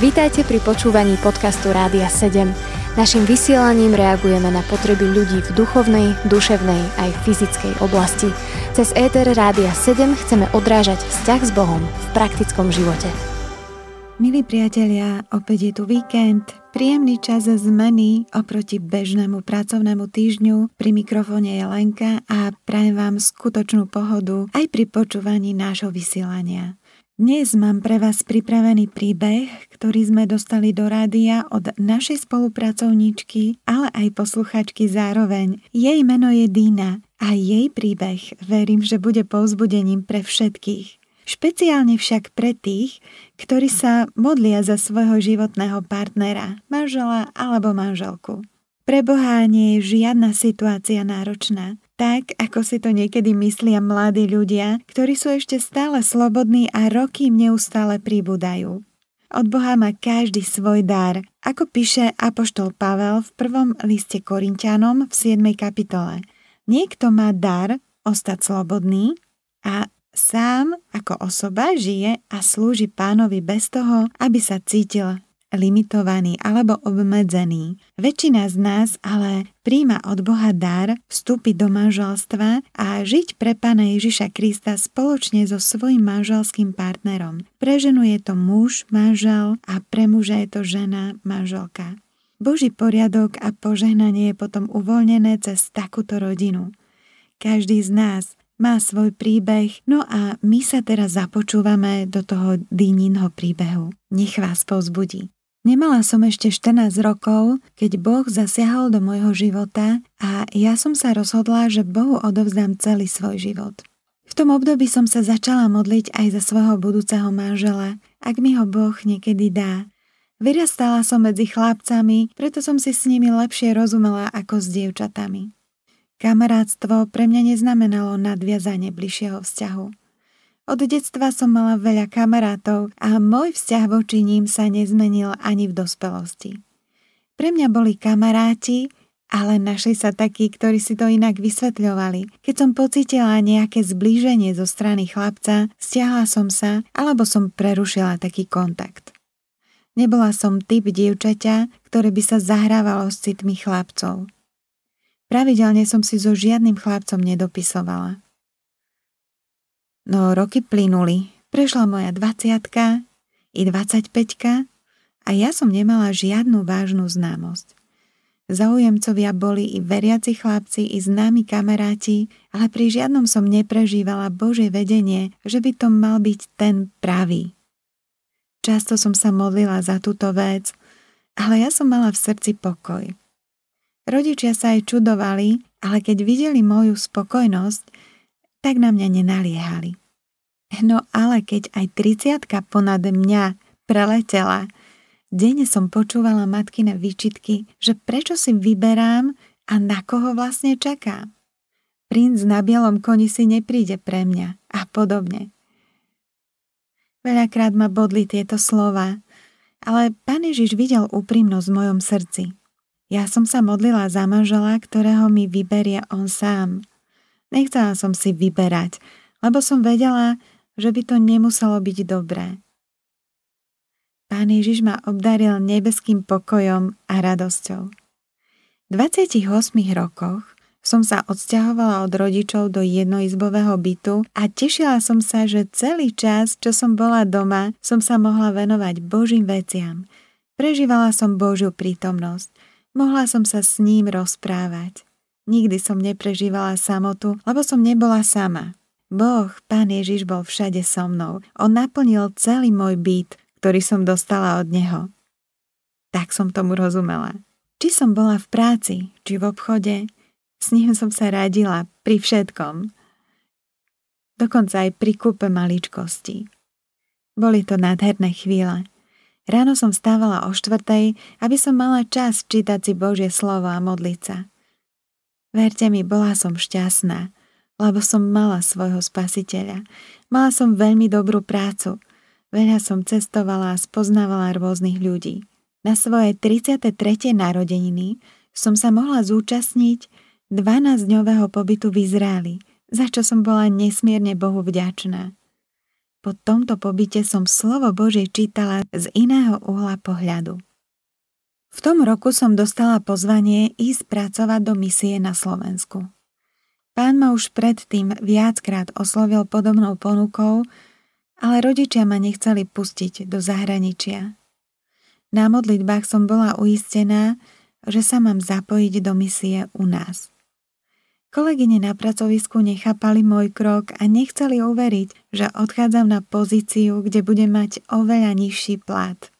Vítajte pri počúvaní podcastu Rádia 7. Naším vysielaním reagujeme na potreby ľudí v duchovnej, duševnej aj fyzickej oblasti. Cez ETR Rádia 7 chceme odrážať vzťah s Bohom v praktickom živote. Milí priatelia, opäť je tu víkend, príjemný čas zmeny oproti bežnému pracovnému týždňu. Pri mikrofóne je Lenka a prajem vám skutočnú pohodu aj pri počúvaní nášho vysielania. Dnes mám pre vás pripravený príbeh, ktorý sme dostali do rádia od našej spolupracovníčky, ale aj posluchačky zároveň. Jej meno je Dina a jej príbeh verím, že bude povzbudením pre všetkých. Špeciálne však pre tých, ktorí sa modlia za svojho životného partnera, manžela alebo manželku. Pre Boha nie je žiadna situácia náročná tak, ako si to niekedy myslia mladí ľudia, ktorí sú ešte stále slobodní a roky im neustále pribúdajú. Od Boha má každý svoj dar, ako píše Apoštol Pavel v prvom liste Korintianom v 7. kapitole. Niekto má dar ostať slobodný a sám ako osoba žije a slúži pánovi bez toho, aby sa cítil limitovaný alebo obmedzený. Väčšina z nás ale príjma od Boha dar vstúpiť do manželstva a žiť pre Pána Ježiša Krista spoločne so svojim manželským partnerom. Pre ženu je to muž, manžel a pre muža je to žena, manželka. Boží poriadok a požehnanie je potom uvoľnené cez takúto rodinu. Každý z nás má svoj príbeh, no a my sa teraz započúvame do toho dýninho príbehu. Nech vás povzbudí. Nemala som ešte 14 rokov, keď Boh zasiahol do môjho života a ja som sa rozhodla, že Bohu odovzdám celý svoj život. V tom období som sa začala modliť aj za svojho budúceho manžela, ak mi ho Boh niekedy dá. Vyrastala som medzi chlapcami, preto som si s nimi lepšie rozumela ako s dievčatami. Kamarátstvo pre mňa neznamenalo nadviazanie bližšieho vzťahu. Od detstva som mala veľa kamarátov a môj vzťah voči ním sa nezmenil ani v dospelosti. Pre mňa boli kamaráti, ale našli sa takí, ktorí si to inak vysvetľovali. Keď som pocitila nejaké zblíženie zo strany chlapca, stiahla som sa alebo som prerušila taký kontakt. Nebola som typ dievčaťa, ktoré by sa zahrávalo s citmi chlapcov. Pravidelne som si so žiadnym chlapcom nedopisovala. No roky plynuli. Prešla moja 20 i 25 a ja som nemala žiadnu vážnu známosť. Zaujemcovia boli i veriaci chlapci, i známi kamaráti, ale pri žiadnom som neprežívala Božie vedenie, že by to mal byť ten pravý. Často som sa modlila za túto vec, ale ja som mala v srdci pokoj. Rodičia sa aj čudovali, ale keď videli moju spokojnosť, tak na mňa nenaliehali. No ale keď aj triciatka ponad mňa preletela, denne som počúvala matkine výčitky, že prečo si vyberám a na koho vlastne čakám. Princ na bielom koni si nepríde pre mňa a podobne. Veľakrát ma bodli tieto slova, ale Pán Ježiš videl úprimnosť v mojom srdci. Ja som sa modlila za manžela, ktorého mi vyberie on sám. Nechcela som si vyberať, lebo som vedela, že by to nemuselo byť dobré. Pán Ježiš ma obdaril nebeským pokojom a radosťou. V 28 rokoch som sa odsťahovala od rodičov do jednoizbového bytu a tešila som sa, že celý čas, čo som bola doma, som sa mohla venovať Božím veciam. Prežívala som Božiu prítomnosť. Mohla som sa s ním rozprávať. Nikdy som neprežívala samotu, lebo som nebola sama. Boh, Pán Ježiš bol všade so mnou. On naplnil celý môj byt, ktorý som dostala od Neho. Tak som tomu rozumela. Či som bola v práci, či v obchode, s ním som sa radila pri všetkom. Dokonca aj pri kúpe maličkosti. Boli to nádherné chvíle. Ráno som stávala o štvrtej, aby som mala čas čítať si Božie slovo a modliť sa. Verte mi, bola som šťastná, lebo som mala svojho spasiteľa. Mala som veľmi dobrú prácu. Veľa som cestovala a spoznávala rôznych ľudí. Na svoje 33. narodeniny som sa mohla zúčastniť 12-dňového pobytu v Izraeli, za čo som bola nesmierne Bohu vďačná. Po tomto pobyte som slovo Božie čítala z iného uhla pohľadu. V tom roku som dostala pozvanie ísť pracovať do misie na Slovensku. Pán ma už predtým viackrát oslovil podobnou ponukou, ale rodičia ma nechceli pustiť do zahraničia. Na modlitbách som bola uistená, že sa mám zapojiť do misie u nás. Kolegyne na pracovisku nechápali môj krok a nechceli uveriť, že odchádzam na pozíciu, kde budem mať oveľa nižší plat.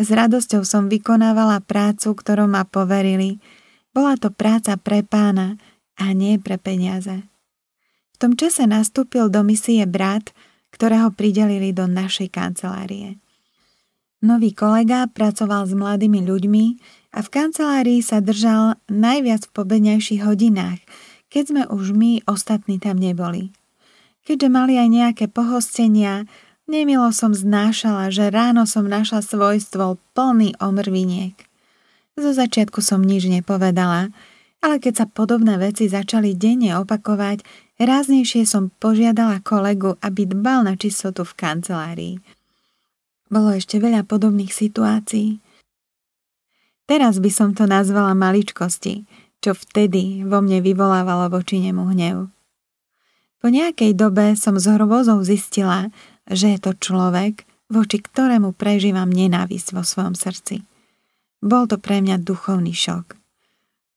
S radosťou som vykonávala prácu, ktorú ma poverili. Bola to práca pre pána a nie pre peniaze. V tom čase nastúpil do misie brat, ktorého pridelili do našej kancelárie. Nový kolega pracoval s mladými ľuďmi a v kancelárii sa držal najviac v pobednejších hodinách, keď sme už my ostatní tam neboli. Keďže mali aj nejaké pohostenia, nemilo som znášala, že ráno som našla svojstvo plný omrviniek. Zo začiatku som nič nepovedala, ale keď sa podobné veci začali denne opakovať, ráznejšie som požiadala kolegu, aby dbal na čistotu v kancelárii – bolo ešte veľa podobných situácií. Teraz by som to nazvala maličkosti, čo vtedy vo mne vyvolávalo voči nemu hnev. Po nejakej dobe som s hrôzou zistila, že je to človek, voči ktorému prežívam nenávisť vo svojom srdci. Bol to pre mňa duchovný šok.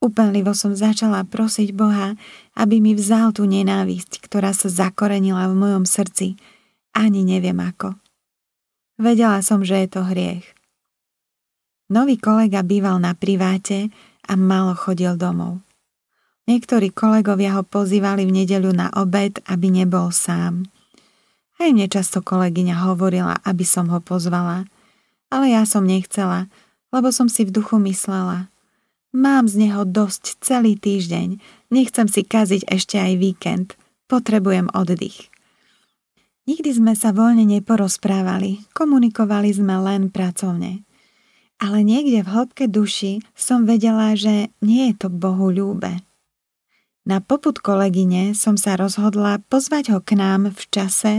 Úplnivo som začala prosiť Boha, aby mi vzal tú nenávisť, ktorá sa zakorenila v mojom srdci. Ani neviem ako. Vedela som, že je to hriech. Nový kolega býval na priváte a malo chodil domov. Niektorí kolegovia ho pozývali v nedeľu na obed, aby nebol sám. Aj mne často kolegyňa hovorila, aby som ho pozvala, ale ja som nechcela, lebo som si v duchu myslela. Mám z neho dosť celý týždeň, nechcem si kaziť ešte aj víkend, potrebujem oddych. Nikdy sme sa voľne neporozprávali, komunikovali sme len pracovne. Ale niekde v hĺbke duši som vedela, že nie je to Bohu ľúbe. Na poput kolegyne som sa rozhodla pozvať ho k nám v čase,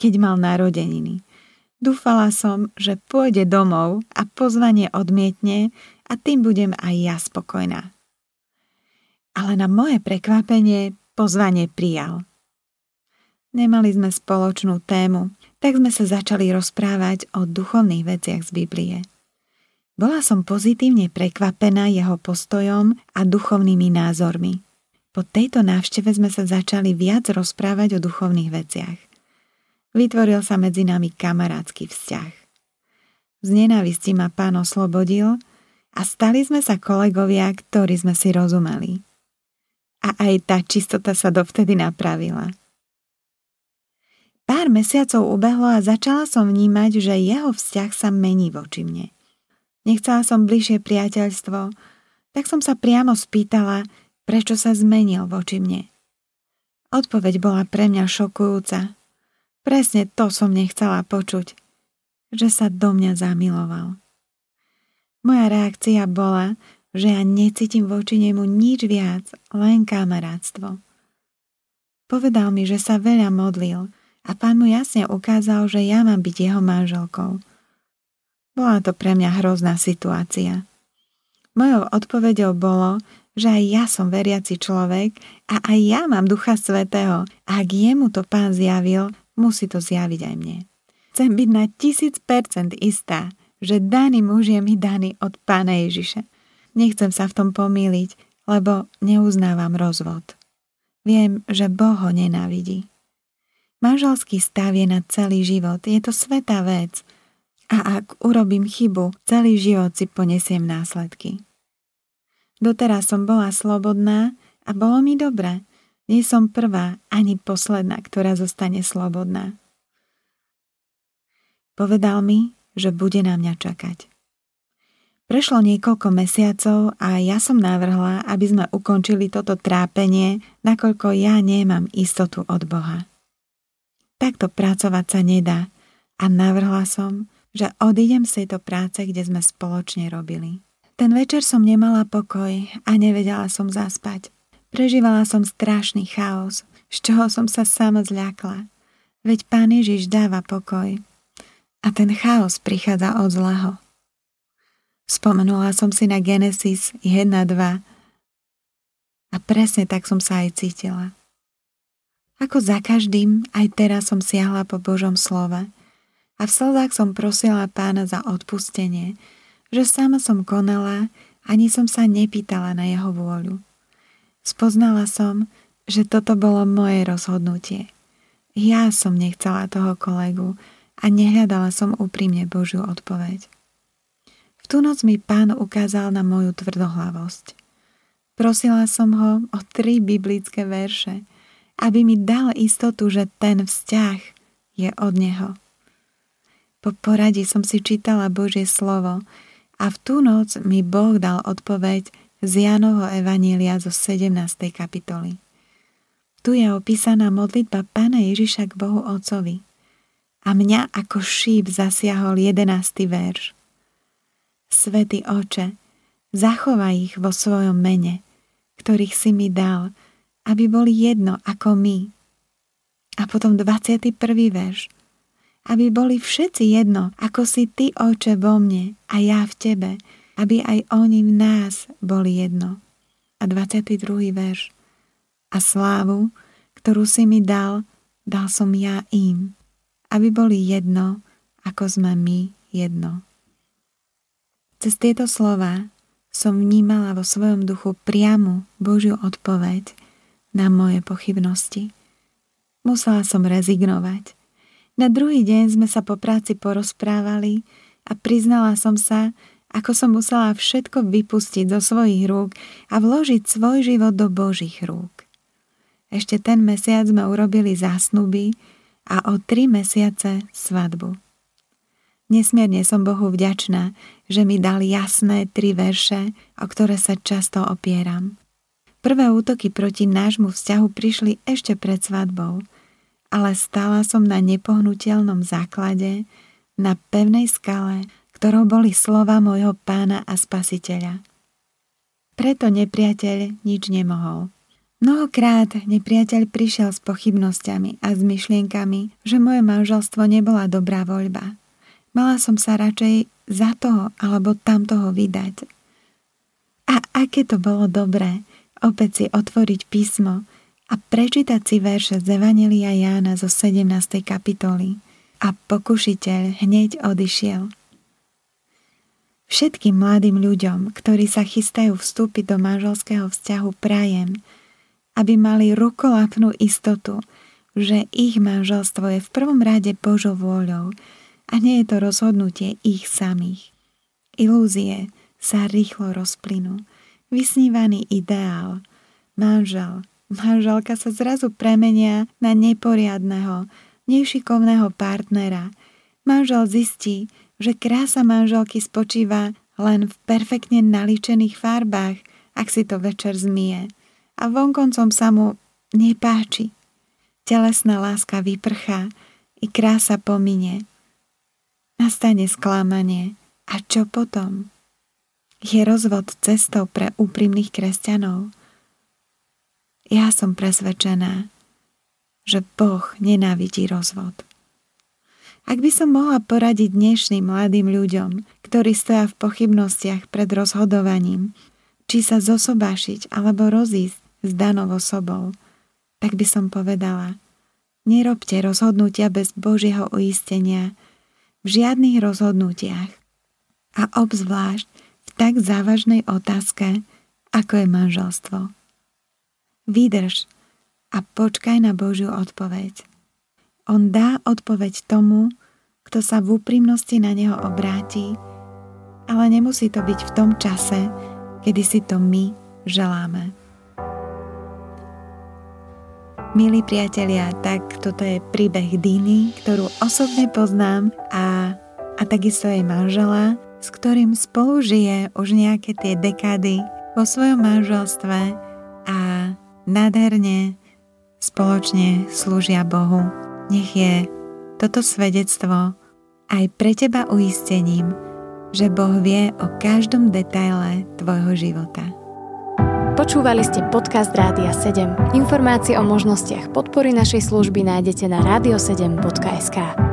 keď mal narodeniny. Dúfala som, že pôjde domov a pozvanie odmietne a tým budem aj ja spokojná. Ale na moje prekvapenie pozvanie prijal – Nemali sme spoločnú tému, tak sme sa začali rozprávať o duchovných veciach z Biblie. Bola som pozitívne prekvapená jeho postojom a duchovnými názormi. Po tejto návšteve sme sa začali viac rozprávať o duchovných veciach. Vytvoril sa medzi nami kamarátsky vzťah. Z nenávisti ma pán oslobodil a stali sme sa kolegovia, ktorí sme si rozumeli. A aj tá čistota sa dovtedy napravila. Pár mesiacov ubehlo a začala som vnímať, že jeho vzťah sa mení voči mne. Nechcela som bližšie priateľstvo, tak som sa priamo spýtala, prečo sa zmenil voči mne. Odpoveď bola pre mňa šokujúca. Presne to som nechcela počuť, že sa do mňa zamiloval. Moja reakcia bola, že ja necítim voči nemu nič viac, len kamarátstvo. Povedal mi, že sa veľa modlil, a pán mu jasne ukázal, že ja mám byť jeho manželkou. Bola to pre mňa hrozná situácia. Mojou odpovedou bolo, že aj ja som veriaci človek a aj ja mám Ducha Svetého ak jemu to pán zjavil, musí to zjaviť aj mne. Chcem byť na tisíc percent istá, že daný muž je mi daný od pána Ježiša. Nechcem sa v tom pomýliť, lebo neuznávam rozvod. Viem, že Boh ho nenávidí. Manželský stav je na celý život, je to svetá vec. A ak urobím chybu, celý život si ponesiem následky. Doteraz som bola slobodná a bolo mi dobre. Nie som prvá ani posledná, ktorá zostane slobodná. Povedal mi, že bude na mňa čakať. Prešlo niekoľko mesiacov a ja som navrhla, aby sme ukončili toto trápenie, nakoľko ja nemám istotu od Boha. Takto pracovať sa nedá a navrhla som, že odídem z tejto práce, kde sme spoločne robili. Ten večer som nemala pokoj a nevedela som zaspať. Prežívala som strašný chaos, z čoho som sa sama zľakla. Veď Pán Ježiš dáva pokoj a ten chaos prichádza od zlého. Spomenula som si na Genesis 1.2 a presne tak som sa aj cítila. Ako za každým, aj teraz som siahla po Božom slove a v slzách som prosila pána za odpustenie, že sama som konala, ani som sa nepýtala na jeho vôľu. Spoznala som, že toto bolo moje rozhodnutie. Ja som nechcela toho kolegu a nehľadala som úprimne Božiu odpoveď tú noc mi pán ukázal na moju tvrdohlavosť. Prosila som ho o tri biblické verše, aby mi dal istotu, že ten vzťah je od neho. Po poradí som si čítala Božie slovo a v tú noc mi Boh dal odpoveď z Jánovho Evanília zo 17. kapitoly. Tu je opísaná modlitba Pána Ježiša k Bohu Otcovi. A mňa ako šíp zasiahol 11. verš. Svetý oče, zachovaj ich vo svojom mene, ktorých si mi dal, aby boli jedno ako my. A potom 21. verš. Aby boli všetci jedno, ako si ty, oče, vo mne a ja v tebe, aby aj oni v nás boli jedno. A 22. verš. A slávu, ktorú si mi dal, dal som ja im, aby boli jedno, ako sme my jedno. Cez tieto slova som vnímala vo svojom duchu priamu Božiu odpoveď na moje pochybnosti. Musela som rezignovať. Na druhý deň sme sa po práci porozprávali a priznala som sa, ako som musela všetko vypustiť zo svojich rúk a vložiť svoj život do Božích rúk. Ešte ten mesiac sme urobili zásnuby a o tri mesiace svadbu. Nesmierne som Bohu vďačná, že mi dal jasné tri verše, o ktoré sa často opieram. Prvé útoky proti nášmu vzťahu prišli ešte pred svadbou, ale stála som na nepohnutelnom základe, na pevnej skale, ktorou boli slova môjho pána a spasiteľa. Preto nepriateľ nič nemohol. Mnohokrát nepriateľ prišiel s pochybnosťami a s myšlienkami, že moje manželstvo nebola dobrá voľba – Mala som sa radšej za toho alebo tamtoho vydať. A aké to bolo dobré opäť si otvoriť písmo a prečítať si verše z Evanelia Jána zo 17. kapitoly a pokušiteľ hneď odišiel. Všetkým mladým ľuďom, ktorí sa chystajú vstúpiť do manželského vzťahu, prajem, aby mali rukolapnú istotu, že ich manželstvo je v prvom rade Božou vôľou, a nie je to rozhodnutie ich samých. Ilúzie sa rýchlo rozplynú. Vysnívaný ideál, manžel, manželka sa zrazu premenia na neporiadného, nešikovného partnera. Manžel zistí, že krása manželky spočíva len v perfektne naličených farbách, ak si to večer zmie. A vonkoncom sa mu nepáči. Telesná láska vyprchá, i krása pominie. Nastane sklamanie. A čo potom? Je rozvod cestou pre úprimných kresťanov? Ja som presvedčená, že Boh nenávidí rozvod. Ak by som mohla poradiť dnešným mladým ľuďom, ktorí stoja v pochybnostiach pred rozhodovaním, či sa zosobášiť alebo rozísť s danou osobou, tak by som povedala, nerobte rozhodnutia bez Božieho uistenia, v žiadnych rozhodnutiach a obzvlášť v tak závažnej otázke, ako je manželstvo. Vydrž a počkaj na Božiu odpoveď. On dá odpoveď tomu, kto sa v úprimnosti na neho obráti, ale nemusí to byť v tom čase, kedy si to my želáme. Milí priatelia, tak toto je príbeh Diny, ktorú osobne poznám a, a takisto jej manžela, s ktorým spolu žije už nejaké tie dekády vo svojom manželstve a nádherne spoločne slúžia Bohu. Nech je toto svedectvo aj pre teba uistením, že Boh vie o každom detaile tvojho života. Počúvali ste podcast Rádia 7. Informácie o možnostiach podpory našej služby nájdete na radio7.sk.